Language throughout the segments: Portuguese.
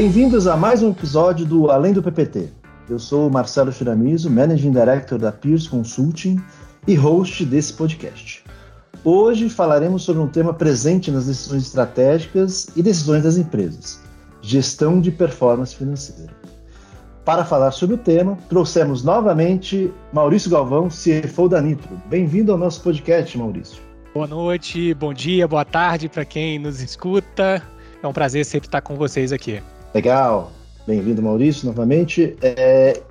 Bem-vindos a mais um episódio do Além do PPT. Eu sou Marcelo Chiramizo, Managing Director da Peers Consulting e host desse podcast. Hoje falaremos sobre um tema presente nas decisões estratégicas e decisões das empresas: gestão de performance financeira. Para falar sobre o tema, trouxemos novamente Maurício Galvão, CFO da Nitro. Bem-vindo ao nosso podcast, Maurício. Boa noite, bom dia, boa tarde para quem nos escuta. É um prazer sempre estar com vocês aqui. Legal. Bem-vindo, Maurício, novamente. É,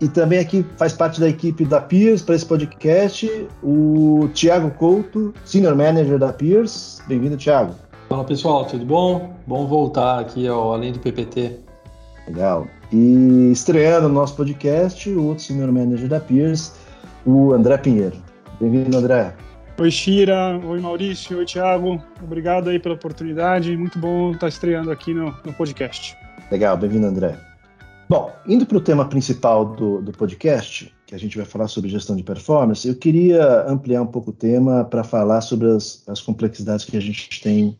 e também aqui faz parte da equipe da Peers para esse podcast, o Tiago Couto, Senior Manager da Peers. Bem-vindo, Tiago. Fala pessoal, tudo bom? Bom voltar aqui ao Além do PPT. Legal. E estreando no nosso podcast, o outro Senior Manager da Peers, o André Pinheiro. Bem-vindo, André. Oi, Shira. Oi, Maurício. Oi, Thiago. Obrigado aí pela oportunidade. Muito bom estar estreando aqui no, no podcast. Legal, bem-vindo, André. Bom, indo para o tema principal do, do podcast, que a gente vai falar sobre gestão de performance, eu queria ampliar um pouco o tema para falar sobre as, as complexidades que a gente tem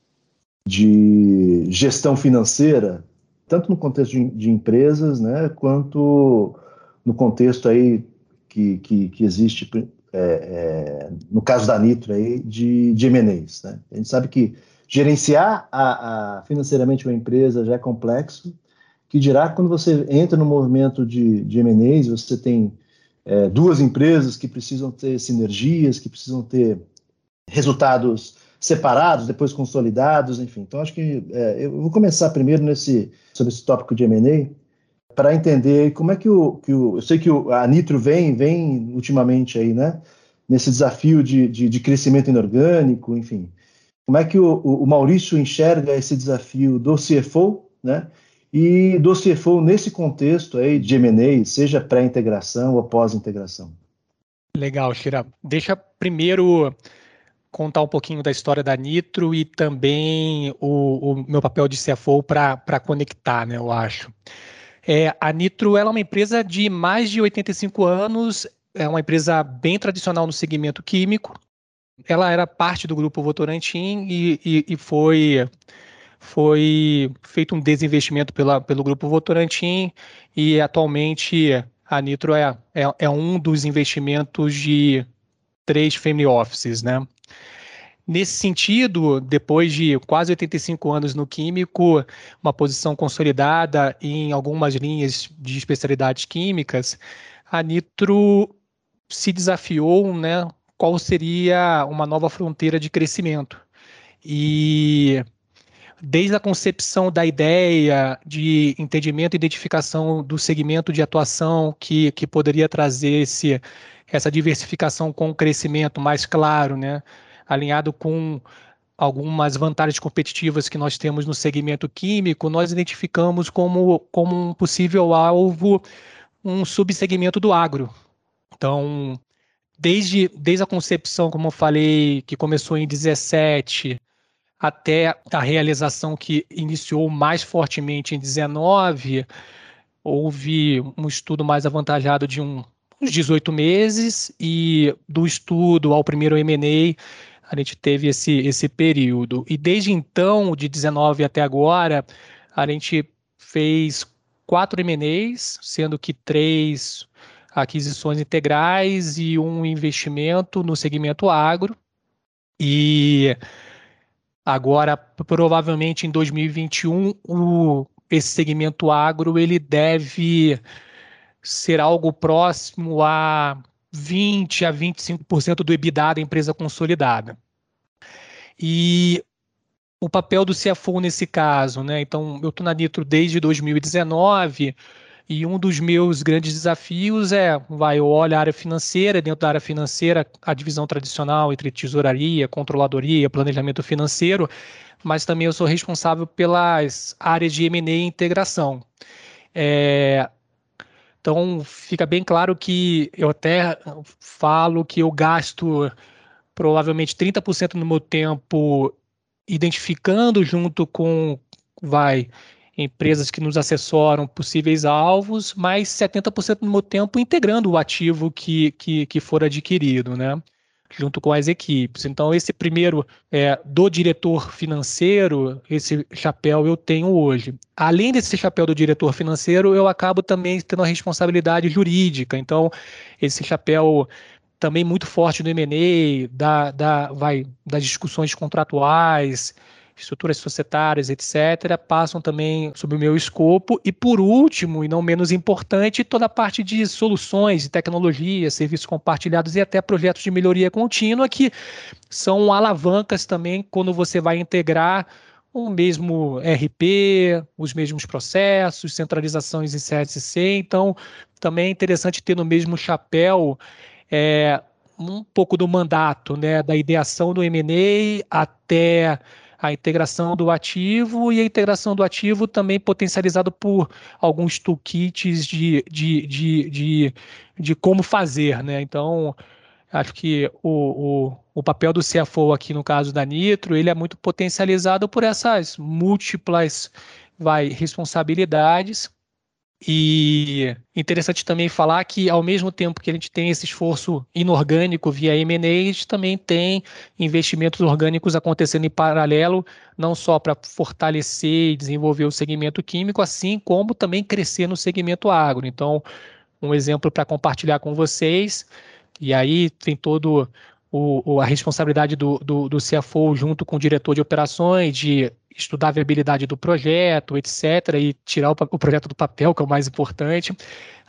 de gestão financeira, tanto no contexto de, de empresas, né, quanto no contexto aí que, que, que existe, é, é, no caso da Nitro, aí, de, de M&As. Né? A gente sabe que gerenciar a, a, financeiramente uma empresa já é complexo, que dirá quando você entra no movimento de, de M&As, você tem é, duas empresas que precisam ter sinergias, que precisam ter resultados separados, depois consolidados, enfim. Então, acho que é, eu vou começar primeiro nesse, sobre esse tópico de M&A, para entender como é que o, que o... Eu sei que o, a Nitro vem, vem ultimamente aí, né? Nesse desafio de, de, de crescimento inorgânico, enfim. Como é que o, o Maurício enxerga esse desafio do CFO, né? E do CFO nesse contexto aí de M&A, seja pré-integração ou pós-integração. Legal, Shira. Deixa primeiro contar um pouquinho da história da Nitro e também o, o meu papel de CFO para conectar, né, eu acho. É, a Nitro é uma empresa de mais de 85 anos, é uma empresa bem tradicional no segmento químico, ela era parte do grupo Votorantim e, e, e foi foi feito um desinvestimento pela, pelo grupo Votorantim e atualmente a Nitro é, é, é, um dos investimentos de três family offices, né? Nesse sentido, depois de quase 85 anos no químico, uma posição consolidada em algumas linhas de especialidades químicas, a Nitro se desafiou, né, qual seria uma nova fronteira de crescimento. E desde a concepção da ideia de entendimento e identificação do segmento de atuação que, que poderia trazer esse, essa diversificação com o crescimento mais claro, né, alinhado com algumas vantagens competitivas que nós temos no segmento químico, nós identificamos como, como um possível alvo um subsegmento do agro. Então, desde, desde a concepção, como eu falei, que começou em 17, até a realização que iniciou mais fortemente em 19, houve um estudo mais avantajado de um, uns 18 meses, e do estudo ao primeiro M&A, a gente teve esse, esse período. E desde então, de 19 até agora, a gente fez quatro M&As, sendo que três aquisições integrais e um investimento no segmento agro. E agora, provavelmente em 2021, o, esse segmento agro ele deve ser algo próximo a 20 a 25% do EBITDA da empresa consolidada. E o papel do CFO nesse caso, né? Então, eu estou na Nitro desde 2019 e um dos meus grandes desafios é, vai, eu olho a área financeira, dentro da área financeira, a divisão tradicional entre tesouraria, controladoria, planejamento financeiro, mas também eu sou responsável pelas áreas de M&A e integração. É, então, fica bem claro que eu até falo que eu gasto provavelmente 30% do meu tempo identificando junto com, vai, empresas que nos assessoram possíveis alvos, mais 70% do meu tempo integrando o ativo que, que, que for adquirido, né? junto com as equipes. Então, esse primeiro é, do diretor financeiro, esse chapéu eu tenho hoje. Além desse chapéu do diretor financeiro, eu acabo também tendo a responsabilidade jurídica. Então, esse chapéu também muito forte do M&A, da, da, vai, das discussões contratuais, estruturas societárias, etc., passam também sob o meu escopo. E por último, e não menos importante, toda a parte de soluções, tecnologia, serviços compartilhados e até projetos de melhoria contínua, que são alavancas também quando você vai integrar o mesmo RP, os mesmos processos, centralizações em CSC. Então, também é interessante ter no mesmo chapéu é, um pouco do mandato, né, da ideação do M&A até a integração do ativo e a integração do ativo também potencializado por alguns toolkits de, de, de, de, de como fazer, né? Então, acho que o, o, o papel do CFO aqui no caso da Nitro, ele é muito potencializado por essas múltiplas vai, responsabilidades e interessante também falar que, ao mesmo tempo que a gente tem esse esforço inorgânico via M&A, também tem investimentos orgânicos acontecendo em paralelo, não só para fortalecer e desenvolver o segmento químico, assim como também crescer no segmento agro. Então, um exemplo para compartilhar com vocês, e aí tem todo o, a responsabilidade do, do, do CFO junto com o diretor de operações, de estudar a viabilidade do projeto, etc., e tirar o, o, projeto do papel, que é o mais importante.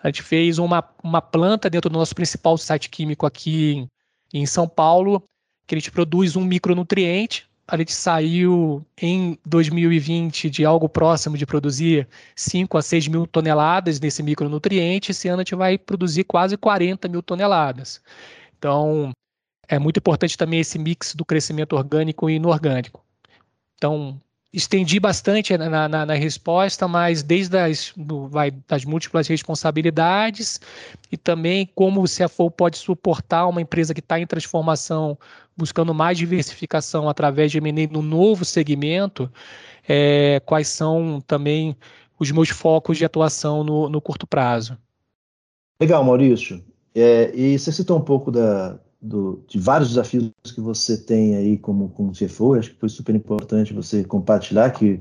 A gente fez uma, uma planta dentro do nosso principal site químico aqui em, em São Paulo, que a gente produz um micronutriente. A gente saiu em 2020 de algo próximo de produzir 5 a 6 mil toneladas desse micronutriente. Esse ano a gente vai produzir quase 40 mil toneladas. Então, é muito importante também esse mix do crescimento orgânico e inorgânico. Então, estendi bastante na, na, na resposta, mas desde as, do, vai, das múltiplas responsabilidades e também como o CFO pode suportar uma empresa que está em transformação, buscando mais diversificação através de M&A no novo segmento, é, quais são também os meus focos de atuação no, no curto prazo. Legal, Maurício. É, e você citou um pouco da, do, de vários desafios que você tem aí como, como CFO, acho que foi super importante você compartilhar que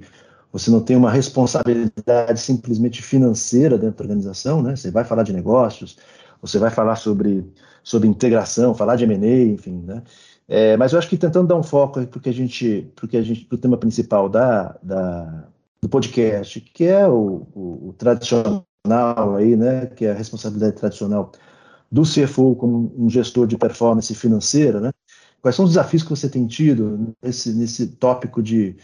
você não tem uma responsabilidade simplesmente financeira dentro da organização, né? Você vai falar de negócios, você vai falar sobre, sobre integração, falar de M&A, enfim, né? É, mas eu acho que tentando dar um foco porque a gente, porque a gente, pro tema principal da, da do podcast, que é o, o, o tradicional aí, né? Que é a responsabilidade tradicional do CFO como um gestor de performance financeira, né? Quais são os desafios que você tem tido nesse, nesse tópico de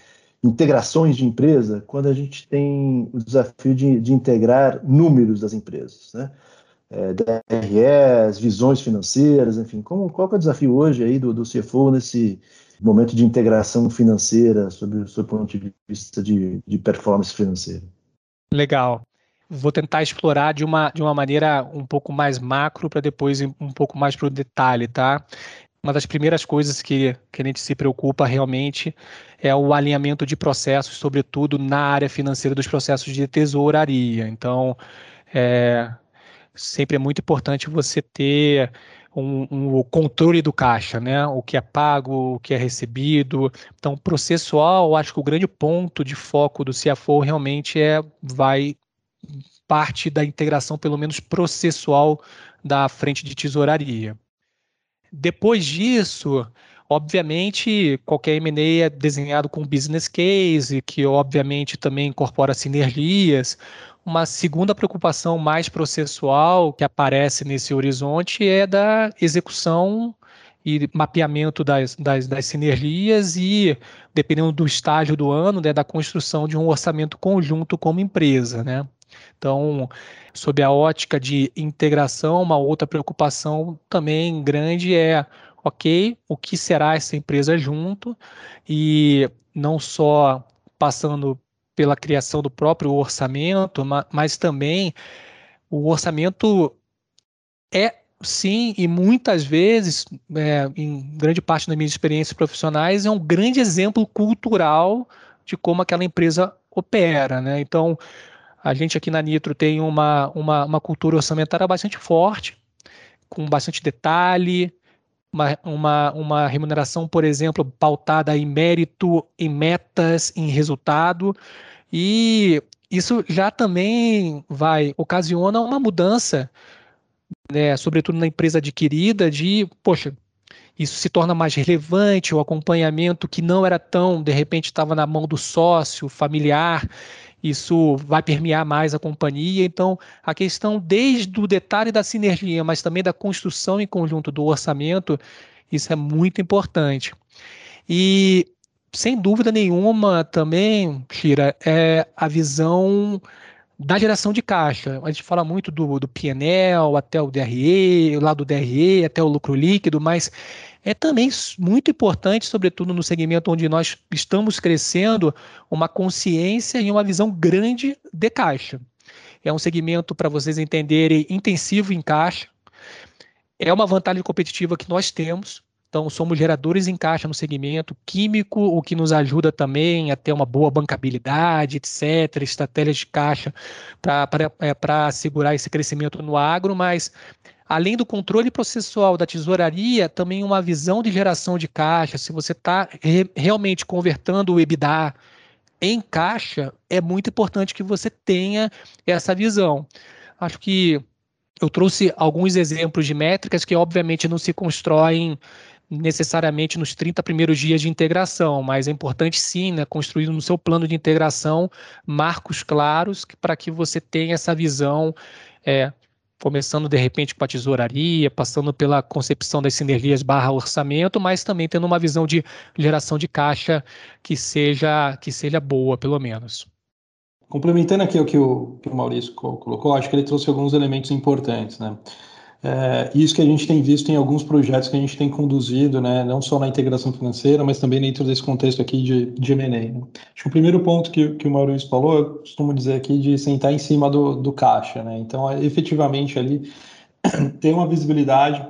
integrações de empresa, quando a gente tem o desafio de, de integrar números das empresas, né? É, DREs, visões financeiras, enfim, como, qual é o desafio hoje aí do, do CFO nesse momento de integração financeira, sob o seu ponto de vista de, de performance financeira? Legal vou tentar explorar de uma, de uma maneira um pouco mais macro para depois ir um pouco mais para o detalhe, tá? Uma das primeiras coisas que, que a gente se preocupa realmente é o alinhamento de processos, sobretudo na área financeira dos processos de tesouraria. Então, é, sempre é muito importante você ter um, um, controle do caixa, né? O que é pago, o que é recebido. Então, processual, acho que o grande ponto de foco do CFO realmente é vai parte da integração, pelo menos processual, da frente de tesouraria. Depois disso, obviamente, qualquer M&A é desenhado com business case, que obviamente também incorpora sinergias. Uma segunda preocupação mais processual que aparece nesse horizonte é da execução e mapeamento das, das, das, sinergias e, dependendo do estágio do ano, né, da construção de um orçamento conjunto como empresa. Né? Então, sob a ótica de integração, uma outra preocupação também grande é, ok, o que será essa empresa junto e não só passando pela criação do próprio orçamento, mas também o orçamento é sim, e muitas vezes, é, em grande parte das minhas experiências profissionais, é um grande exemplo cultural de como aquela empresa opera, né? Então, a gente aqui na Nitro tem uma, uma, uma cultura orçamentária bastante forte, com bastante detalhe, uma, uma, uma remuneração, por exemplo, pautada em mérito, em metas, em resultado, e isso já também vai ocasiona uma mudança, né, sobretudo na empresa adquirida, de, poxa, isso se torna mais relevante, o acompanhamento que não era tão, de repente estava na mão do sócio, familiar, isso vai permear mais a companhia. Então, a questão desde o detalhe da sinergia, mas também da construção em conjunto do orçamento, isso é muito importante. E, sem dúvida nenhuma, também, Shira, é a visão da geração de caixa. A gente fala muito do, do PNL até o DRE, lá do DRE até o lucro líquido, mas é também muito importante, sobretudo no segmento onde nós estamos crescendo, uma consciência e uma visão grande de caixa. É um segmento, para vocês entenderem, intensivo em caixa. É uma vantagem competitiva que nós temos, então, somos geradores em caixa no segmento químico, o que nos ajuda também a ter uma boa bancabilidade, etc., estratégias de caixa para é, assegurar esse crescimento no agro, mas além do controle processual da tesouraria, também uma visão de geração de caixa. Se você está re realmente convertendo o EBITDA em caixa, é muito importante que você tenha essa visão. Acho que eu trouxe alguns exemplos de métricas que, obviamente, não se constroem necessariamente nos 30 primeiros dias de integração, mas é importante sim, né, construir no seu plano de integração marcos claros para que você tenha essa visão, é, começando de repente com a tesouraria, passando pela concepção das sinergias barra orçamento, mas também tendo uma visão de geração de caixa que seja, que seja boa, pelo menos. Complementando aqui o que o, que o Maurício colocou, acho que ele trouxe alguns elementos importantes, né? É, isso que a gente tem visto em alguns projetos que a gente tem conduzido, né, não só na integração financeira, mas também dentro desse contexto aqui de, de M&A. Né? Acho que o primeiro ponto que, que o Maurício falou, eu costumo dizer aqui, de sentar em cima do, do caixa. Né? Então, é, efetivamente, ali, ter uma visibilidade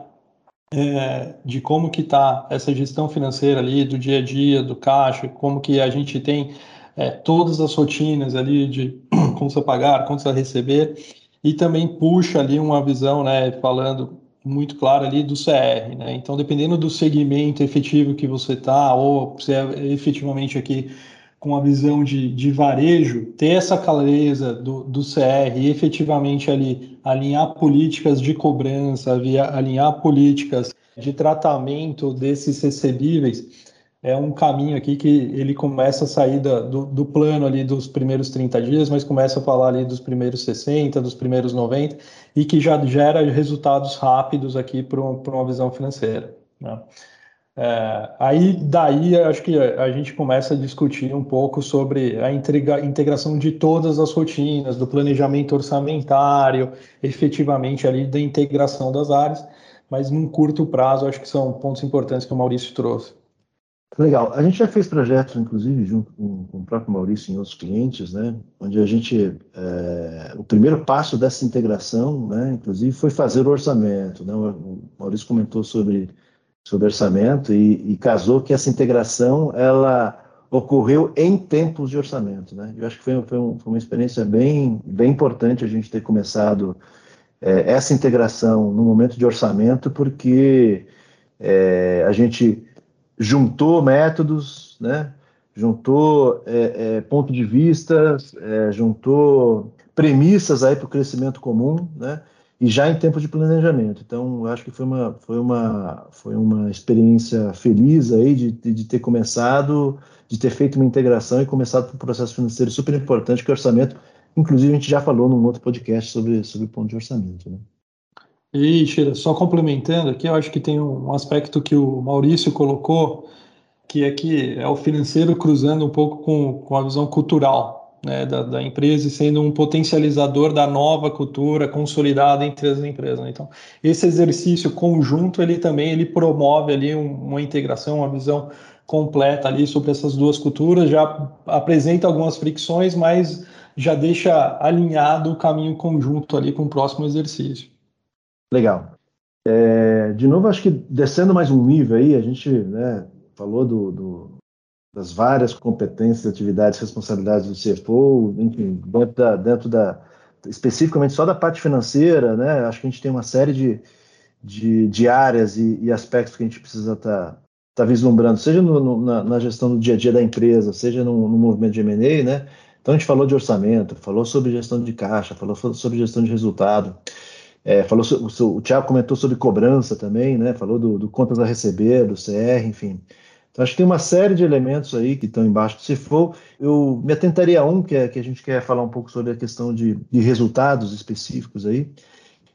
é, de como que está essa gestão financeira ali, do dia a dia, do caixa, como que a gente tem é, todas as rotinas ali de contas a pagar, contas a receber, e também puxa ali uma visão, né, falando muito clara ali do CR, né? Então, dependendo do segmento efetivo que você está, ou se é efetivamente aqui com a visão de, de varejo, ter essa clareza do, do CR e efetivamente ali alinhar políticas de cobrança, alinhar políticas de tratamento desses recebíveis, é um caminho aqui que ele começa a sair da, do, do, plano ali dos primeiros 30 dias, mas começa a falar ali dos primeiros 60, dos primeiros 90, e que já gera resultados rápidos aqui para uma visão financeira. Né? É, aí, daí, acho que a gente começa a discutir um pouco sobre a integra integração de todas as rotinas, do planejamento orçamentário, efetivamente ali da integração das áreas, mas num curto prazo, acho que são pontos importantes que o Maurício trouxe. Legal. A gente já fez projetos, inclusive, junto com, com o próprio Maurício e outros clientes, né, onde a gente, é, o primeiro passo dessa integração, né, inclusive, foi fazer o orçamento. Né? O Maurício comentou sobre, sobre orçamento e, e casou que essa integração, ela ocorreu em tempos de orçamento. Né? Eu acho que foi, foi, um, foi uma experiência bem, bem importante a gente ter começado é, essa integração no momento de orçamento, porque é, a gente juntou métodos, né? juntou é, é, ponto de vista, é, juntou premissas aí para o crescimento comum, né? e já em tempo de planejamento. Então, acho que foi uma, foi uma, foi uma experiência feliz aí de, de ter começado, de ter feito uma integração e começado um processo financeiro super importante, que é o orçamento. Inclusive, a gente já falou num outro podcast sobre, sobre ponto de orçamento. Né? E, Sheila, só complementando aqui, eu acho que tem um aspecto que o Maurício colocou, que é que é o financeiro cruzando um pouco com, com a visão cultural né, da, da, empresa e sendo um potencializador da nova cultura consolidada entre as empresas. Então, esse exercício conjunto, ele também ele promove ali uma integração, uma visão completa ali sobre essas duas culturas, já apresenta algumas fricções, mas já deixa alinhado o caminho conjunto ali com o próximo exercício. Legal. É, de novo, acho que descendo mais um nível aí, a gente né, falou do, do, das várias competências, atividades, responsabilidades do CFO, enfim, dentro da, dentro da especificamente só da parte financeira, né? Acho que a gente tem uma série de, de, de áreas e, e, aspectos que a gente precisa estar tá, tá vislumbrando, seja no, no, na, na, gestão do dia a dia da empresa, seja no, no movimento de M&A, né? Então a gente falou de orçamento, falou sobre gestão de caixa, falou sobre gestão de resultado, é, falou o, o Thiago comentou sobre cobrança também, né? Falou do, do, contas a receber, do CR, enfim. Então acho que tem uma série de elementos aí que estão embaixo do CFO. Eu me atentaria a um que, é, que a gente quer falar um pouco sobre a questão de, de resultados específicos aí.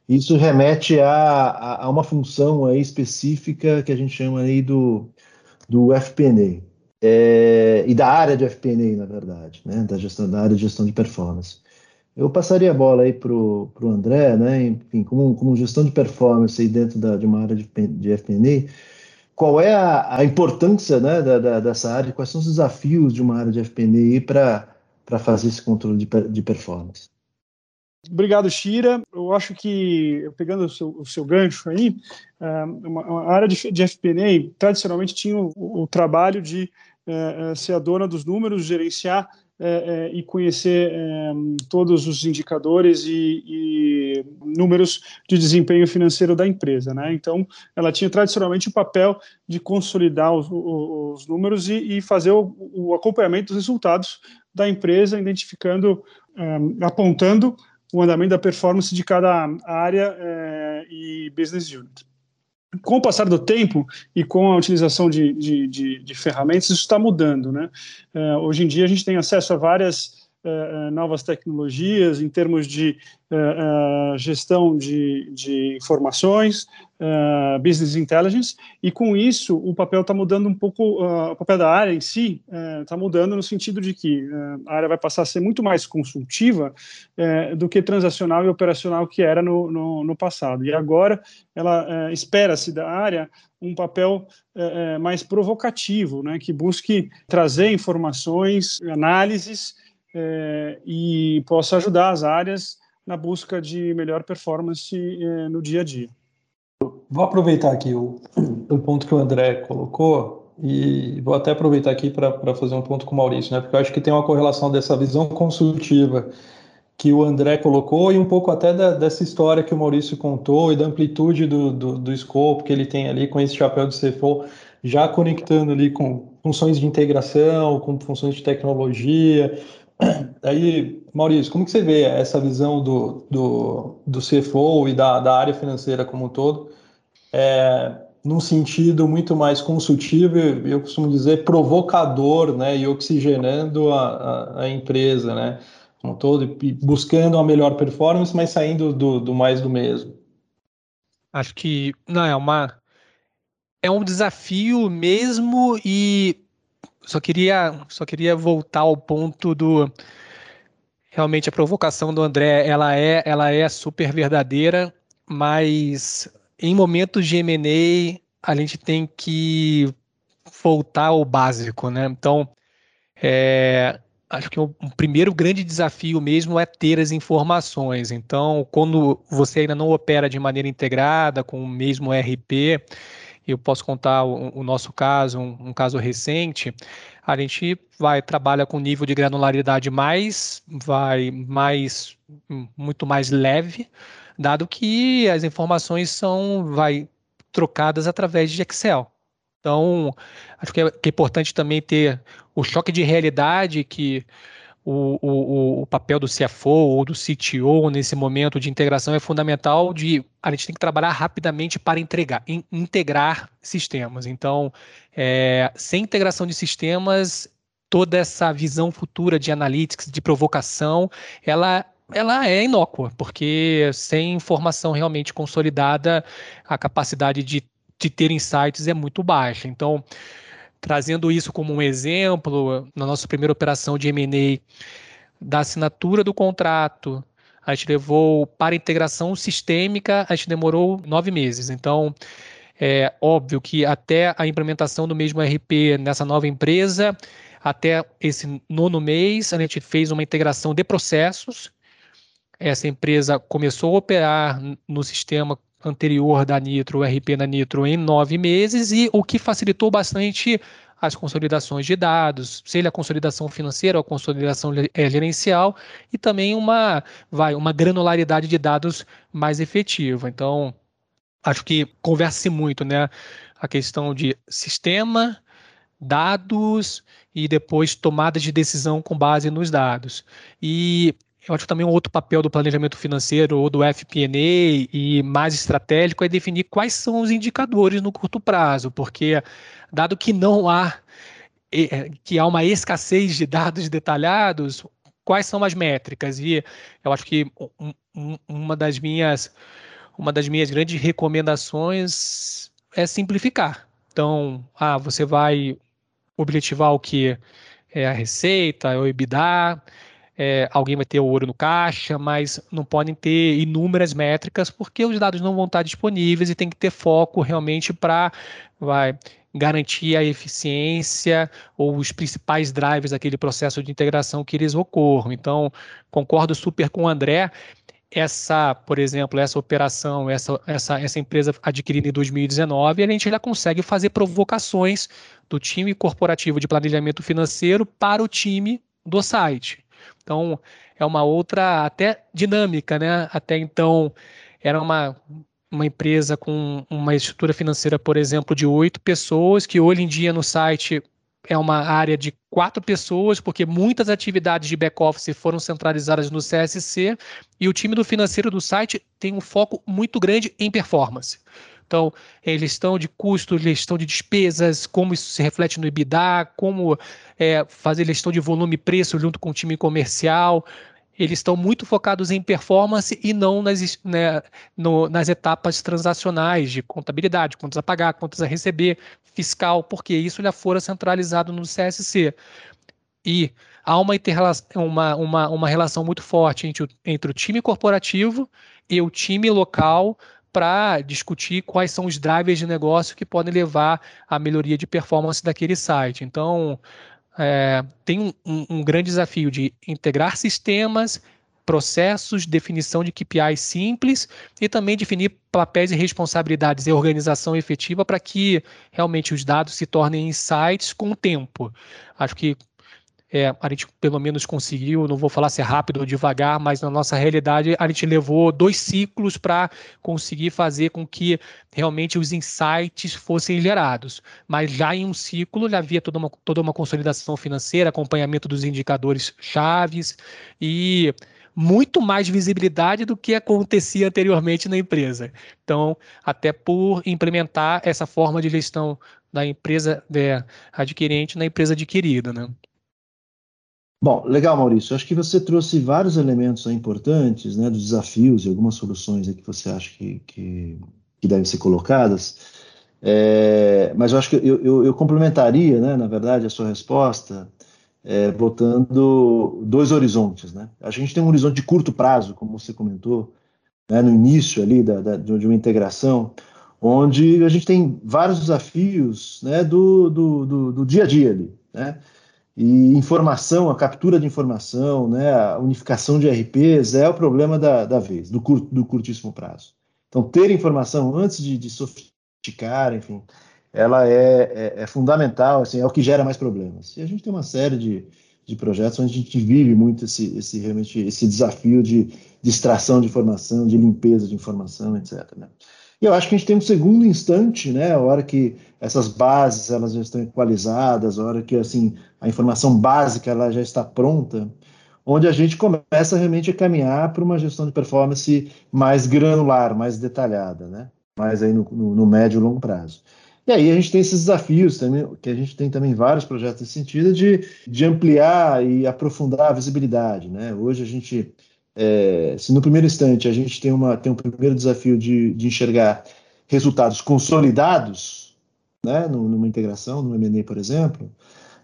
Isso remete a, a, a, uma função aí específica que a gente chama aí do, do FP&A. É, e da área de FP&A, na verdade, né, da, gestão, da área de gestão de performance. Eu passaria a bola aí para o André, né, enfim, como, como gestão de performance aí dentro da, de uma área de, de FP&A, qual é a, a importância né, da, da, dessa área, quais são os desafios de uma área de FP&A para fazer esse controle de, de performance? Obrigado, Shira. Eu acho que, pegando o seu, o seu gancho aí, é, uma, uma área de, de FP&A tradicionalmente tinha o, o trabalho de é, é, ser a dona dos números, gerenciar é, é, e conhecer é, todos os indicadores e, e, números de desempenho financeiro da empresa. Né? Então, ela tinha tradicionalmente o papel de consolidar os, os números e, e fazer o, o, acompanhamento dos resultados da empresa, identificando, apontando o andamento da performance de cada área é, e business unit. Com o passar do tempo e com a utilização de, de, de, de ferramentas, isso está mudando. Né? É, hoje em dia, a gente tem acesso a várias uh, novas tecnologias em termos de uh, gestão de, de informações, business intelligence, e com isso o papel está mudando um pouco, o papel da área em si está mudando no sentido de que a área vai passar a ser muito mais consultiva do que transacional e operacional que era no, no, no passado. E agora ela espera-se da área um papel mais provocativo, né, que busque trazer informações, análises é, e possa ajudar as áreas na busca de melhor performance é, no dia a dia. Vou aproveitar aqui o, o ponto que o André colocou e vou até aproveitar aqui para fazer um ponto com o Maurício, né? Porque eu acho que tem uma correlação dessa visão consultiva que o André colocou e um pouco até da, dessa história que o Maurício contou e da amplitude do, do, do escopo que ele tem ali com esse chapéu de CFO, já conectando ali com funções de integração, com funções de tecnologia, Aí, Maurício, como que você vê essa visão do, do, do CFO e da, da área financeira como um todo, é, num sentido muito mais consultivo, eu costumo dizer provocador, né, e oxigenando a, a, a empresa, né, como um todo, e buscando uma melhor performance, mas saindo do, do mais do mesmo? Acho que não é uma é um desafio mesmo e só queria, só queria voltar ao ponto do realmente a provocação do André, ela é, ela é super verdadeira, mas em momentos de M&A a gente tem que voltar ao básico, né? Então, é, acho que o, o, primeiro grande desafio mesmo é ter as informações. Então, quando você ainda não opera de maneira integrada com o mesmo RP, eu posso contar o, o nosso caso, um, um, caso recente, a gente vai trabalha com nível de granularidade mais, vai mais, muito mais leve, dado que as informações são, vai trocadas através de Excel. Então, acho que é, que é importante também ter o choque de realidade que o, o, o, papel do CFO ou do CTO nesse momento de integração é fundamental de a gente tem que trabalhar rapidamente para entregar, in, integrar sistemas. Então, é, sem integração de sistemas, toda essa visão futura de analytics, de provocação, ela ela é inócua, porque sem informação realmente consolidada, a capacidade de, de ter insights é muito baixa. Então, Trazendo isso como um exemplo, na nossa primeira operação de M&A, da assinatura do contrato, a gente levou para integração sistêmica, a gente demorou nove meses. Então, é óbvio que até a implementação do mesmo RP nessa nova empresa, até esse nono mês, a gente fez uma integração de processos. Essa empresa começou a operar no sistema anterior da Nitro, o RP da Nitro, em nove meses, e o que facilitou bastante as consolidações de dados, seja a consolidação financeira ou a consolidação é, gerencial, e também uma, vai, uma granularidade de dados mais efetiva. Então, acho que conversa-se muito, né? A questão de sistema, dados e depois tomada de decisão com base nos dados. E eu acho que também um outro papel do planejamento financeiro ou do FP&A e mais estratégico é definir quais são os indicadores no curto prazo, porque dado que não há é, que há uma escassez de dados detalhados, quais são as métricas? E eu acho que uma das minhas uma das minhas grandes recomendações é simplificar. Então, ah, você vai objetivar o que é a receita, é o EBITDA, é, alguém vai ter o ouro no caixa, mas não podem ter inúmeras métricas porque os dados não vão estar disponíveis e tem que ter foco realmente para garantir a eficiência ou os principais drivers daquele processo de integração que eles ocorram. Então, concordo super com o André essa, por exemplo, essa operação, essa, essa, essa empresa adquirida em 2019, a gente já consegue fazer provocações do time corporativo de planejamento financeiro para o time do site. Então, é uma outra até dinâmica, né? Até então, era uma, uma empresa com uma estrutura financeira, por exemplo, de oito pessoas, que hoje em dia no site é uma área de quatro pessoas, porque muitas atividades de back-office foram centralizadas no CSC, e o time do financeiro do site tem um foco muito grande em performance. Então, é gestão de custos, gestão de despesas, como isso se reflete no EBITDA, como é, fazer gestão de volume e preço junto com o time comercial, eles estão muito focados em performance e não nas, né, no, nas etapas transacionais de contabilidade, contas a pagar, contas a receber, fiscal, porque isso já fora centralizado no CSC. E há uma, uma, uma, uma relação muito forte entre o, entre o time corporativo e o time local para discutir quais são os drivers de negócio que podem levar à melhoria de performance daquele site. Então, é, tem um, um, grande desafio de integrar sistemas, processos, definição de KPIs simples e também definir papéis e responsabilidades e organização efetiva para que realmente os dados se tornem insights com o tempo. Acho que é, a gente pelo menos conseguiu, não vou falar se é rápido ou devagar, mas na nossa realidade a gente levou dois ciclos para conseguir fazer com que realmente os insights fossem gerados. Mas já em um ciclo já havia toda uma, toda uma consolidação financeira, acompanhamento dos indicadores chaves e muito mais visibilidade do que acontecia anteriormente na empresa. Então, até por implementar essa forma de gestão da empresa né, adquirente na empresa adquirida, né? Bom, legal, Maurício. Acho que você trouxe vários elementos importantes, né, dos desafios e algumas soluções que você acha que, que, que devem ser colocadas. É, mas eu acho que eu, eu, eu, complementaria, né, na verdade, a sua resposta, é, botando dois horizontes. Né? A gente tem um horizonte de curto prazo, como você comentou, né, no início ali da, da, de uma integração, onde a gente tem vários desafios né, do, do, do, do dia a dia ali. Né? E informação, a captura de informação, né, a unificação de RPs é o problema da, da vez, do, curto, do curtíssimo prazo. Então, ter informação antes de, de sofisticar, enfim, ela é, é, é, fundamental, assim, é o que gera mais problemas. E a gente tem uma série de, de projetos onde a gente vive muito esse, esse, realmente, esse desafio de, de extração de informação, de limpeza de informação, etc. Né? E eu acho que a gente tem um segundo instante, né, a hora que essas bases elas já estão equalizadas, a hora que assim a informação básica ela já está pronta, onde a gente começa realmente a caminhar para uma gestão de performance mais granular, mais detalhada, né? mais aí no, no, no médio e longo prazo. E aí a gente tem esses desafios também, que a gente tem também vários projetos nesse sentido de, de ampliar e aprofundar a visibilidade. Né? Hoje a gente é, se no primeiro instante a gente tem, uma, tem um primeiro desafio de, de enxergar resultados consolidados, né, numa integração, no M&A, por exemplo,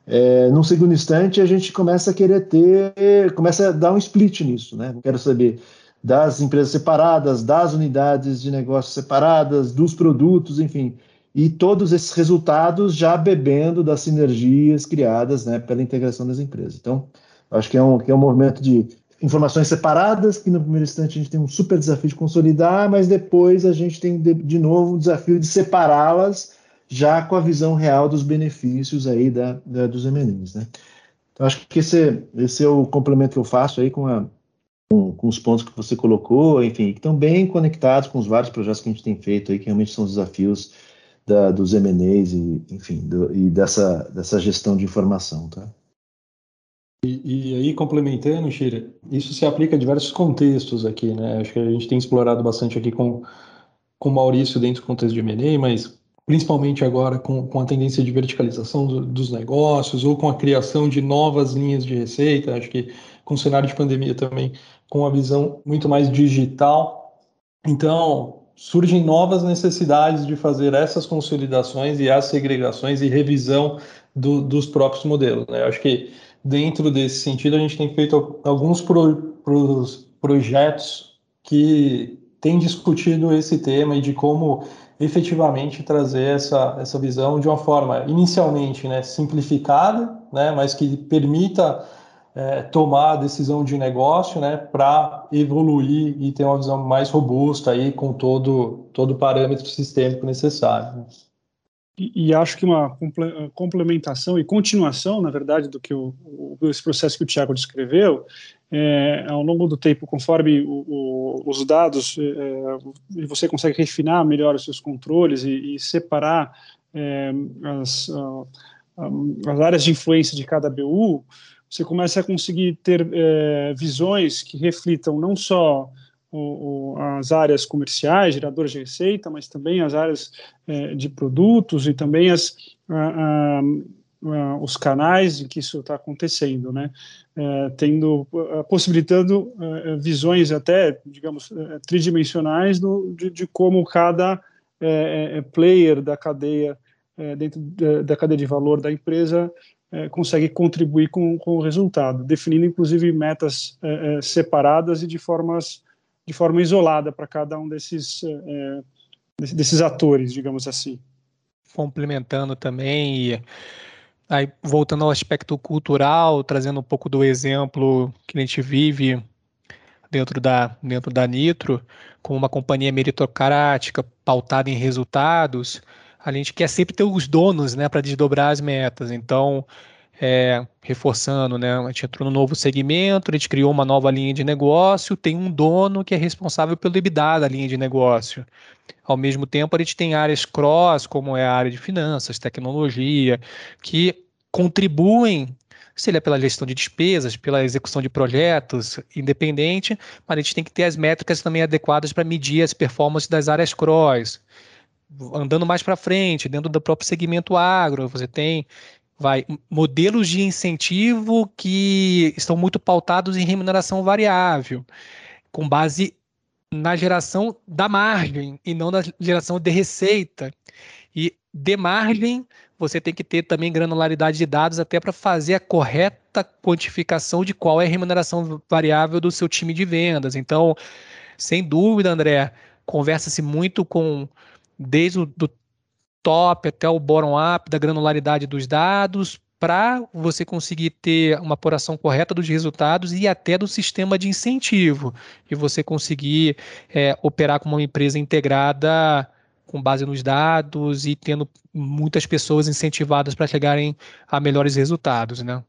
é, no segundo instante a gente começa a querer ter, começa a dar um split nisso, né? Quero saber das empresas separadas, das unidades de negócios separadas, dos produtos, enfim, e todos esses resultados já bebendo das sinergias criadas, né, pela integração das empresas. Então, acho que é um, que é um movimento de informações separadas, que no primeiro instante a gente tem um super desafio de consolidar, mas depois a gente tem de, de novo o desafio de separá-las já com a visão real dos benefícios aí da, da dos MNEs, né? Então acho que esse, esse é o complemento que eu faço aí com a, com, com, os pontos que você colocou, enfim, que estão bem conectados com os vários projetos que a gente tem feito aí, que realmente são os desafios da, dos M&As e, enfim, do, e dessa, dessa gestão de informação, tá? E, e, aí, complementando, Shira, isso se aplica a diversos contextos aqui, né? Acho que a gente tem explorado bastante aqui com, com o Maurício dentro do contexto de M&A, mas principalmente agora com, com a tendência de verticalização do, dos negócios ou com a criação de novas linhas de receita, acho que com o cenário de pandemia também, com a visão muito mais digital. Então, surgem novas necessidades de fazer essas consolidações e as segregações e revisão do, dos próprios modelos. Né? Acho que dentro desse sentido, a gente tem feito alguns pro, projetos que têm discutido esse tema e de como efetivamente trazer essa, essa visão de uma forma inicialmente né, simplificada, né, mas que permita é, tomar a decisão de negócio né, para evoluir e ter uma visão mais robusta aí, com todo, todo o parâmetro sistêmico necessário. E, e, acho que uma complementação e continuação, na verdade, do que o, o esse processo que o Tiago descreveu, é, ao longo do tempo, conforme o, o, os dados, é, você consegue refinar melhor os seus controles e, e separar é, as, as áreas de influência de cada BU, você começa a conseguir ter é, visões que reflitam não só o, as áreas comerciais, geradoras de receita, mas também as áreas é, de produtos e também as, a, a, a, os canais em que isso está acontecendo, né? É, tendo, possibilitando é, visões até, digamos, é, tridimensionais do, de, de, como cada é, é, player da cadeia, dentro da, da, cadeia de valor da empresa, consegue contribuir com, com, o resultado, definindo inclusive metas separadas e de formas de forma isolada para cada um desses, desses atores, digamos assim. Complementando também, e aí voltando ao aspecto cultural, trazendo um pouco do exemplo que a gente vive dentro da, dentro da Nitro, como uma companhia meritocrática pautada em resultados, a gente quer sempre ter os donos né, para desdobrar as metas. Então, é, reforçando, né? A gente entrou no novo segmento, a gente criou uma nova linha de negócio, tem um dono que é responsável pelo EBITDA da linha de negócio. Ao mesmo tempo, a gente tem áreas cross, como é a área de finanças, tecnologia, que contribuem, seja pela gestão de despesas, pela execução de projetos, independente, mas a gente tem que ter as métricas também adequadas para medir as performances das áreas cross andando mais para frente, dentro do próprio segmento agro, você tem vai modelos de incentivo que estão muito pautados em remuneração variável, com base na geração da margem e não na geração de receita. E de margem, você tem que ter também granularidade de dados até para fazer a correta quantificação de qual é a remuneração variável do seu time de vendas. Então, sem dúvida, André, conversa-se muito com desde o do top até o bottom-up da granularidade dos dados, para você conseguir ter uma apuração correta dos resultados e até do sistema de incentivo, e você conseguir é, operar como uma empresa integrada com base nos dados e tendo muitas pessoas incentivadas para chegarem a melhores resultados, né?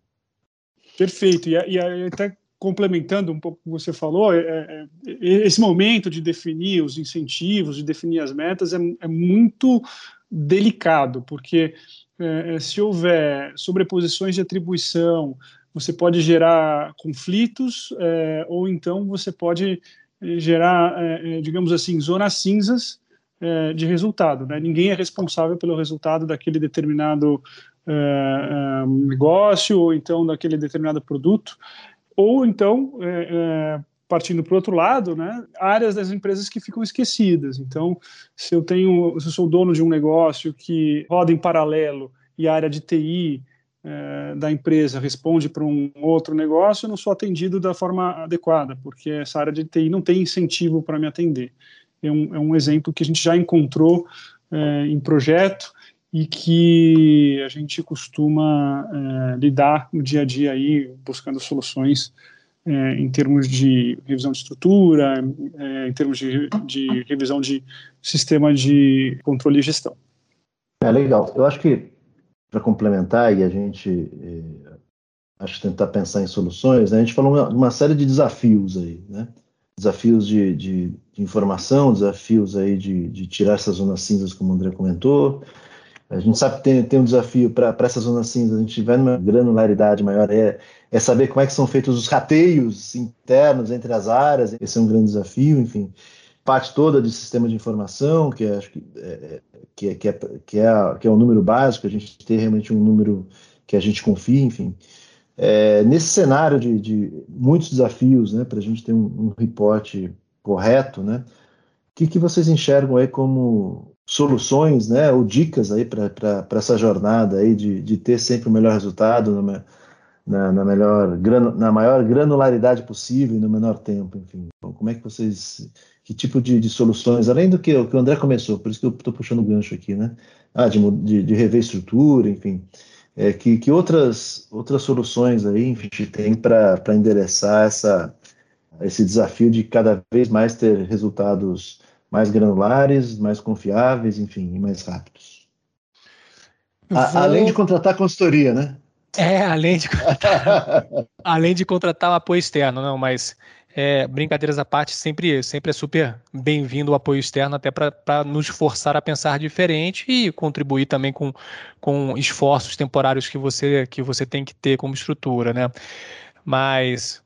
Perfeito. E, e até complementando um pouco o que você falou, é, é, é, esse momento de definir os incentivos, de definir as metas, é, é muito delicado, porque é, é, se houver sobreposições de atribuição, você pode gerar conflitos, ou então você pode gerar, digamos assim, zonas cinzas de resultado. Né? Ninguém é responsável pelo resultado daquele determinado negócio, ou então daquele determinado produto, ou então partindo para o outro lado, né, áreas das empresas que ficam esquecidas. Então, se eu tenho, se eu sou dono de um negócio que roda em paralelo e a área de TI é, da empresa responde para um outro negócio, eu não sou atendido da forma adequada, porque essa área de TI não tem incentivo para me atender. É um, é um, exemplo que a gente já encontrou é, em projeto e que a gente costuma é, lidar no dia a dia aí, buscando soluções é, em termos de revisão de estrutura, é, em termos de, de, revisão de sistema de controle e gestão. É legal. Eu acho que para complementar e a gente é, acho que tentar pensar em soluções, né? a gente falou uma, uma série de desafios aí, né? Desafios de, de, de informação, desafios aí de, de, tirar essas zonas cinzas, como o André comentou. A gente sabe que tem, tem um desafio para essas zonas cinzas, a gente tiver uma granularidade maior, é, é saber como é que são feitos os rateios internos entre as áreas, esse é um grande desafio, enfim parte toda de sistema de informação, que é, acho que, é, que, é, que, é, que, é, que é o número básico, a gente ter realmente um número que a gente confia, enfim. É, nesse cenário de, de, muitos desafios, né, para a gente ter um, um reporte correto, né, o que, que vocês enxergam aí como soluções, né, ou dicas aí para essa jornada aí de, de ter sempre o melhor resultado na, na, na melhor, na maior granularidade possível e no menor tempo, enfim. Então, como é que vocês que tipo de, de, soluções, além do que, que, o André começou, por isso que eu estou puxando o gancho aqui, né? Ah, de, de rever estrutura, enfim. É, que, que outras, outras soluções aí a gente tem para endereçar essa, esse desafio de cada vez mais ter resultados mais granulares, mais confiáveis, enfim, e mais rápidos? A, além de contratar consultoria, né? É, além de contratar, além de contratar um apoio externo, não, mas é, brincadeiras à parte, sempre, sempre é super bem-vindo o apoio externo, até para nos forçar a pensar diferente e contribuir também com, com esforços temporários que você, que você tem que ter como estrutura, né? Mas,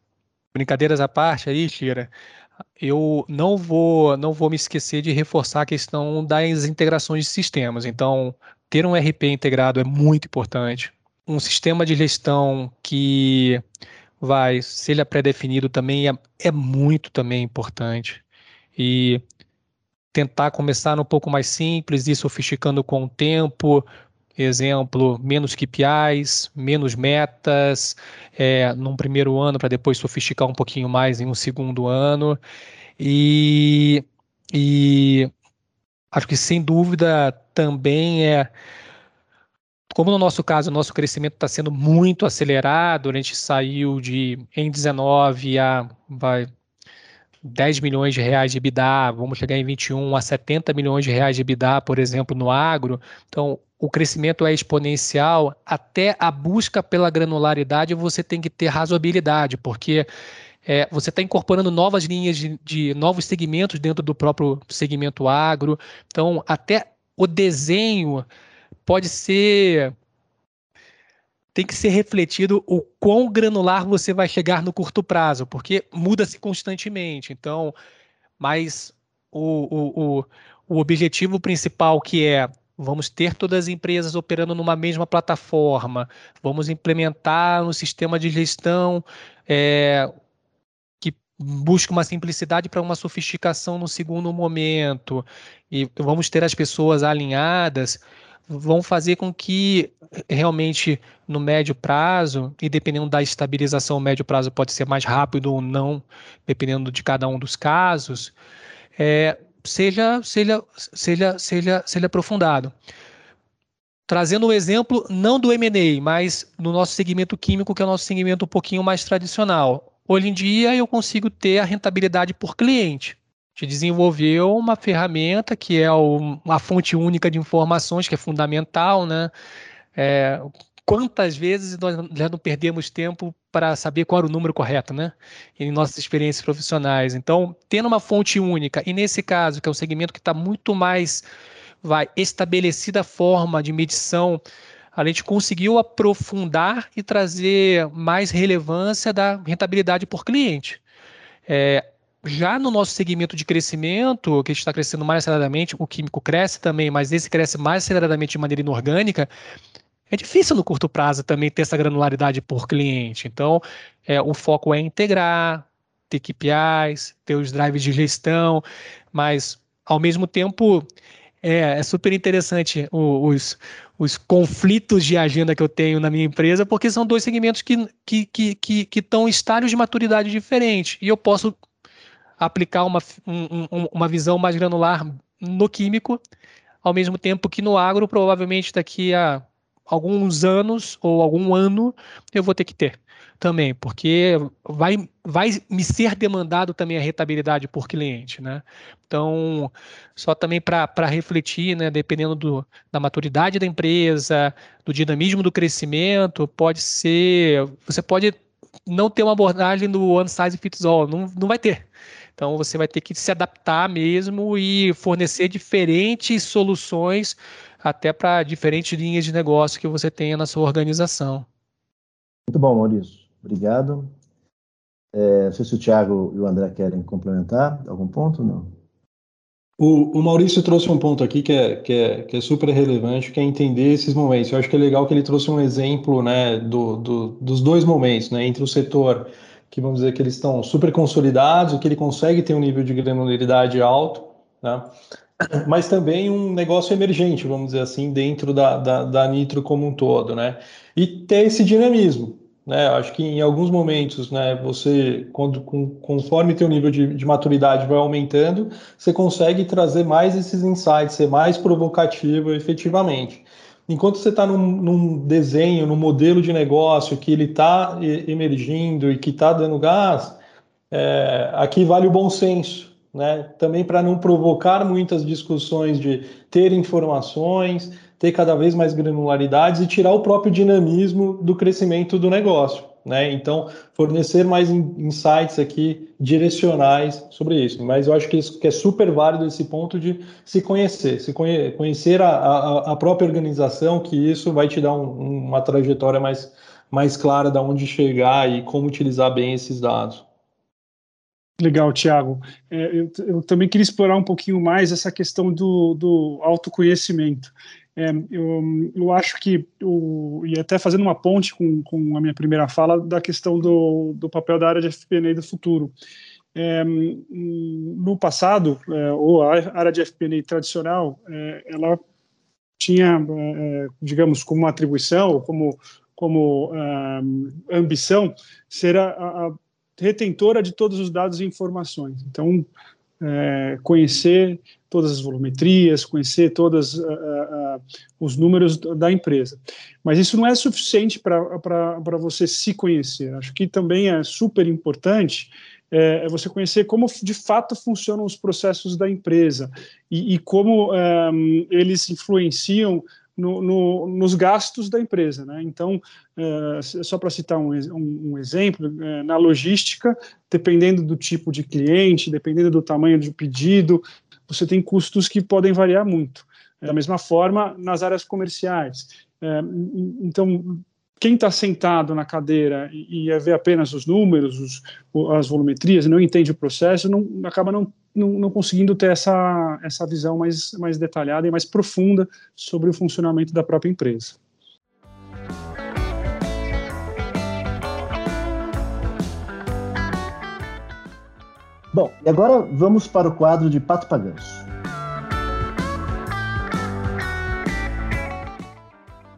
brincadeiras à parte aí, Tira, eu não vou, não vou me esquecer de reforçar a questão das integrações de sistemas. Então, ter um RP integrado é muito importante. Um sistema de gestão que vai, se ele é pré-definido também, é, é muito também importante. E tentar começar um pouco mais simples, ir sofisticando com o tempo, exemplo, menos KPIs, menos metas, é, num primeiro ano para depois sofisticar um pouquinho mais em um segundo ano. E, e acho que sem dúvida também é como no nosso caso, o nosso crescimento está sendo muito acelerado, a gente saiu de em 19 a vai, 10 milhões de reais de EBITDA, vamos chegar em 21 a 70 milhões de reais de EBITDA, por exemplo, no agro. Então, o crescimento é exponencial, até a busca pela granularidade você tem que ter razoabilidade, porque é, você está incorporando novas linhas de, de novos segmentos dentro do próprio segmento agro. Então, até o desenho pode ser tem que ser refletido o quão granular você vai chegar no curto prazo, porque muda-se constantemente. Então, mas o, o, o, o objetivo principal que é vamos ter todas as empresas operando numa mesma plataforma, vamos implementar um sistema de gestão é, que busca uma simplicidade para uma sofisticação no segundo momento, e vamos ter as pessoas alinhadas vão fazer com que realmente no médio prazo, e dependendo da estabilização, o médio prazo pode ser mais rápido ou não, dependendo de cada um dos casos, é, seja, seja, seja, seja, seja aprofundado. Trazendo um exemplo, não do M&A, mas no nosso segmento químico, que é o nosso segmento um pouquinho mais tradicional. Hoje em dia, eu consigo ter a rentabilidade por cliente gente desenvolveu uma ferramenta que é uma fonte única de informações, que é fundamental, né? É, quantas vezes nós já não perdemos tempo para saber qual era o número correto, né? Em nossas experiências profissionais. Então, tendo uma fonte única, e nesse caso, que é um segmento que está muito mais vai estabelecida a forma de medição, a gente conseguiu aprofundar e trazer mais relevância da rentabilidade por cliente. É, já no nosso segmento de crescimento, que está crescendo mais aceleradamente, o químico cresce também, mas esse cresce mais aceleradamente de maneira inorgânica, é difícil no curto prazo também ter essa granularidade por cliente. Então, é, o foco é integrar, ter KPIs, ter os drives de gestão, mas ao mesmo tempo é, é super interessante os, os conflitos de agenda que eu tenho na minha empresa, porque são dois segmentos que estão que, que, que, que em estágios de maturidade diferentes. E eu posso aplicar uma, um, uma visão mais granular no químico, ao mesmo tempo que no agro, provavelmente daqui a alguns anos ou algum ano eu vou ter que ter também, porque vai, vai me ser demandado também a rentabilidade por cliente, né? Então, só também para refletir, né, dependendo do, da maturidade da empresa, do dinamismo do crescimento, pode ser, você pode não ter uma abordagem do one size fits all, não, não vai ter. Então você vai ter que se adaptar mesmo e fornecer diferentes soluções até para diferentes linhas de negócio que você tenha na sua organização. Muito bom, Maurício. Obrigado. É, não sei se o Thiago e o André querem complementar algum ponto, não? O, o, Maurício trouxe um ponto aqui que é, que, é, que é super relevante, que é entender esses momentos. Eu acho que é legal que ele trouxe um exemplo né, do, do, dos dois momentos, né, entre o setor que vamos dizer que eles estão super consolidados, que ele consegue ter um nível de granularidade alto, né, mas também um negócio emergente, vamos dizer assim, dentro da, da, da Nitro como um todo, né? E ter esse dinamismo, né? Acho que em alguns momentos, né, você, quando, com, conforme teu nível de, de, maturidade vai aumentando, você consegue trazer mais esses insights, ser mais provocativo efetivamente. Enquanto você está num, num, desenho, num modelo de negócio que ele está emergindo e que está dando gás, é, aqui vale o bom senso, né? Também para não provocar muitas discussões de ter informações, ter cada vez mais granularidades e tirar o próprio dinamismo do crescimento do negócio. Né? Então, fornecer mais insights aqui direcionais sobre isso. Mas eu acho que, isso, que é super válido esse ponto de se conhecer, se conhe conhecer a, a, a, própria organização, que isso vai te dar um, uma trajetória mais, mais clara de onde chegar e como utilizar bem esses dados. Legal, Tiago. É, eu, eu, também queria explorar um pouquinho mais essa questão do, do autoconhecimento. É, eu, eu, acho que, o, e até fazendo uma ponte com, com a minha primeira fala, da questão do, do papel da área de FP&A do futuro. É, no passado, é, ou a área de FP&A tradicional, é, ela tinha, é, digamos, como atribuição, como, como é, ambição, ser a, a retentora de todos os dados e informações. Então, é, conhecer todas as volumetrias, conhecer todos os números da empresa. Mas isso não é suficiente para você se conhecer. Acho que também é super importante é, é, você conhecer como de fato funcionam os processos da empresa e, e como um, eles influenciam no, no, nos gastos da empresa. Né? Então, é, só para citar um, um, um exemplo, é, na logística, dependendo do tipo de cliente, dependendo do tamanho do pedido, você tem custos que podem variar muito. Da mesma forma, nas áreas comerciais. É, então, quem está sentado na cadeira e, e vê apenas os números, os, as volumetrias, não entende o processo, não, acaba não, não, não, conseguindo ter essa, essa visão mais, mais detalhada e mais profunda sobre o funcionamento da própria empresa. Bom, e agora vamos para o quadro de Pato Paganço.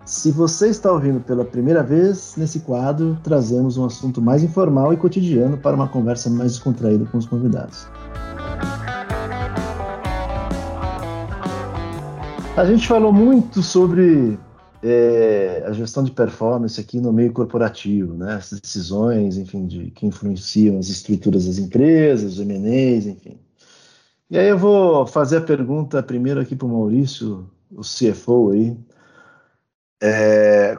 Se você está ouvindo pela primeira vez, nesse quadro trazemos um assunto mais informal e cotidiano para uma conversa mais descontraída com os convidados. A gente falou muito sobre é, a gestão de performance aqui no meio corporativo, né? As decisões, enfim, de, que influenciam as estruturas das empresas, os M&As, enfim. E aí eu vou fazer a pergunta primeiro aqui para o Maurício, o CFO aí, é,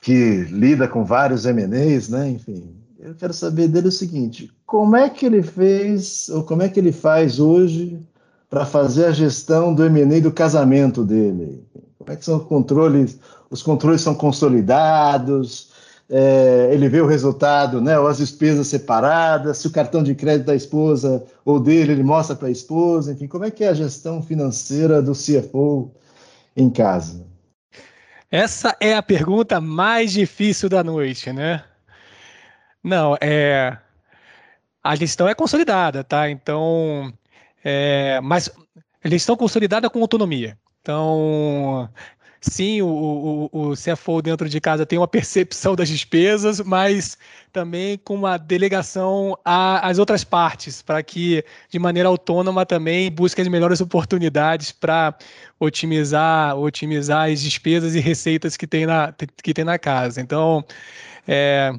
que lida com vários M&As, né? Enfim, eu quero saber dele o seguinte: como é que ele fez ou como é que ele faz hoje para fazer a gestão do M&A do casamento dele? Como é que são os controles? Os controles são consolidados? É, ele vê o resultado, né, ou as despesas separadas, se o cartão de crédito da esposa ou dele ele mostra para a esposa, enfim, como é que é a gestão financeira do CFO em casa? Essa é a pergunta mais difícil da noite, né? Não, é a gestão é consolidada, tá? Então, é, mas a gestão consolidada com autonomia. Então, sim, o, o, o CFO dentro de casa tem uma percepção das despesas, mas também com uma delegação às outras partes, para que de maneira autônoma também busque as melhores oportunidades para otimizar, otimizar as despesas e receitas que tem na, que tem na casa. Então, é,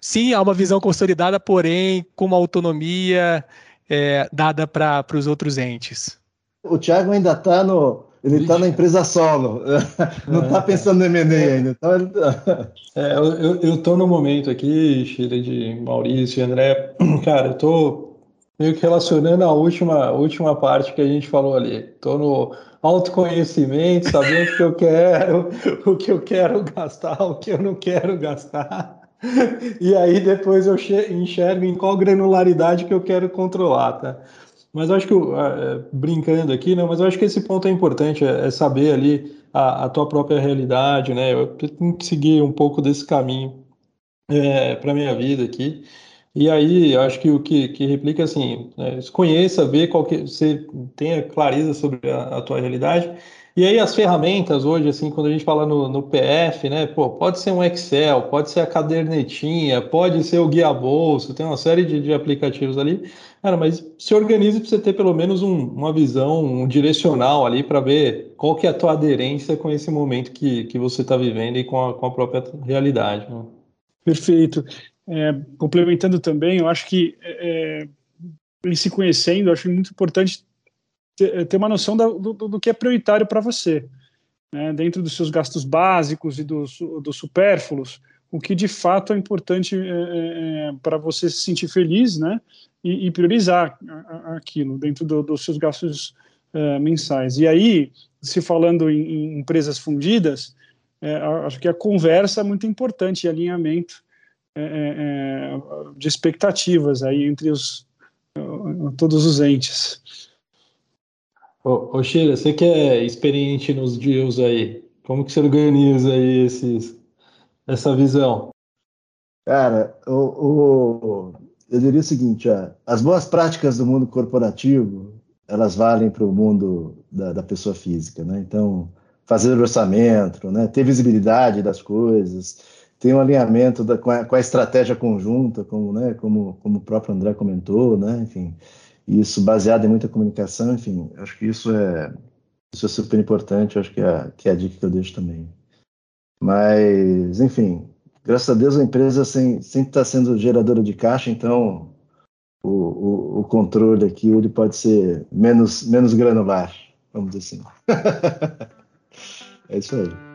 sim, há uma visão consolidada, porém com uma autonomia é, dada para os outros entes. O Thiago ainda está no. Ele está na empresa solo, não está é. pensando no M&A ainda. Então ele tá... é, eu estou no momento aqui, Chile, de Maurício e André. Cara, eu estou meio que relacionando a última, última parte que a gente falou ali. Estou no autoconhecimento, sabendo o que eu quero, o que eu quero gastar, o que eu não quero gastar. E aí depois eu enxergo em qual granularidade que eu quero controlar, tá? Mas eu acho que, é, brincando aqui, né, mas eu acho que esse ponto é importante, é, é saber ali a, a, tua própria realidade, né? Eu tenho que seguir um pouco desse caminho é, para minha vida aqui. E aí, acho que o que, que replica assim, é, conheça, vê qual que você tenha clareza sobre a, a tua realidade e aí as ferramentas hoje, assim, quando a gente fala no, no, PF, né, pô, pode ser um Excel, pode ser a cadernetinha, pode ser o guia bolso, tem uma série de, de aplicativos ali, cara, mas se organize para você ter pelo menos um, uma visão, um direcional ali para ver qual que é a tua aderência com esse momento que, que você está vivendo e com a, com a própria realidade. Né? Perfeito. É, complementando também, eu acho que é, é em se conhecendo, acho muito importante ter uma noção do, do, do que é prioritário para você, né? dentro dos seus gastos básicos e dos, dos supérfluos, o que de fato é importante é, é, é para você se sentir feliz, né? E, e priorizar aquilo dentro do, dos seus gastos é, mensais. E aí, se falando em, em empresas fundidas, é, acho que a conversa é muito importante, e alinhamento é, de expectativas aí entre os, todos os entes. Ô, ô Sheila, você que é experiente nos deals aí, como que você organiza aí esses, essa visão? Cara, o, o, eu diria o seguinte, ó, as boas práticas do mundo corporativo, elas valem para o mundo da, da, pessoa física, né? Então, fazer orçamento, né? ter visibilidade das coisas, ter um alinhamento da, com, a, com, a, estratégia conjunta, como, né? como, como o próprio André comentou, né? enfim, isso baseado em muita comunicação, enfim, acho que isso é, isso é super importante, acho que é, que é a dica que eu deixo também. Mas, enfim, graças a Deus a empresa sempre está sendo geradora de caixa, então o, o, o, controle aqui ele pode ser menos, menos granular, vamos dizer assim. é isso aí.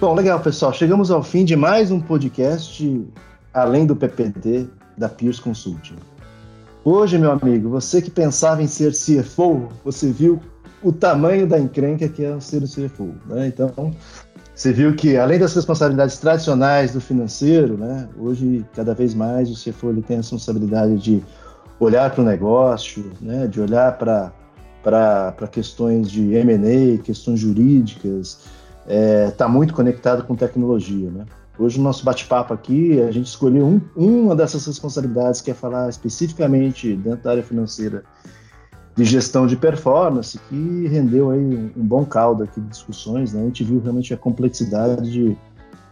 Bom, legal, pessoal. Chegamos ao fim de mais um podcast além do PPD da Pierce Consulting. Hoje, meu amigo, você que pensava em ser CFO, você viu o tamanho da encrenca que é ser o CFO. Né? Então, você viu que, além das responsabilidades tradicionais do financeiro, né, hoje, cada vez mais, o CFO ele tem a responsabilidade de olhar para o negócio, né, de olhar para questões de M&A, questões jurídicas, está é, tá muito conectado com tecnologia, né? Hoje, no nosso bate-papo aqui, a gente escolheu um, uma dessas responsabilidades, que é falar especificamente dentro da área financeira de gestão de performance, que rendeu aí um, um bom caldo aqui de discussões. Né? A gente viu realmente a complexidade de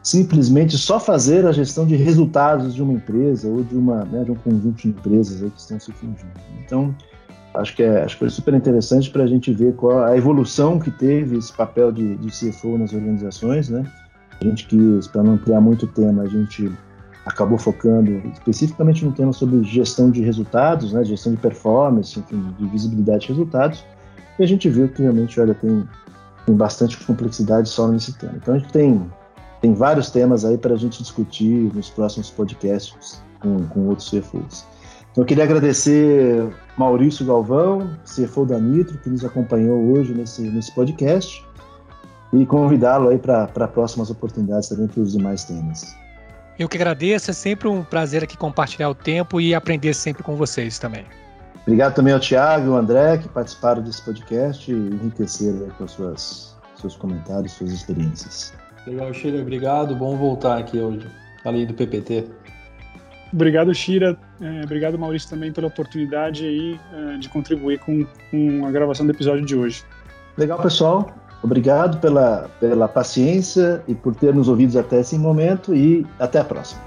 simplesmente só fazer a gestão de resultados de uma empresa ou de, uma, né, de um conjunto de empresas que estão se fundindo. Então, Acho que, é, acho que foi super interessante para a gente ver qual a evolução que teve esse papel de, de CFO nas organizações, né? A gente quis, para não ampliar muito o tema, a gente acabou focando especificamente no tema sobre gestão de resultados, né? Gestão de performance, enfim, de visibilidade de resultados. E a gente viu que realmente, olha, tem, tem bastante complexidade só nesse tema. Então a gente tem, tem vários temas aí para a gente discutir nos próximos podcasts com, com outros CFOs. Então, eu queria agradecer Maurício Galvão, CFO da Nitro, que nos acompanhou hoje nesse, nesse podcast, e convidá-lo aí para próximas oportunidades também para os demais temas. Eu que agradeço, é sempre um prazer aqui compartilhar o tempo e aprender sempre com vocês também. Obrigado também ao Tiago e ao André, que participaram desse podcast e enriqueceram com suas, seus comentários, suas experiências. Legal, Sheila, obrigado. Bom voltar aqui hoje, além do PPT. Obrigado, Shira. É, obrigado, Maurício, também pela oportunidade aí é, de contribuir com, com a gravação do episódio de hoje. Legal, pessoal. Obrigado pela, pela paciência e por ter nos ouvido até esse momento e até a próxima.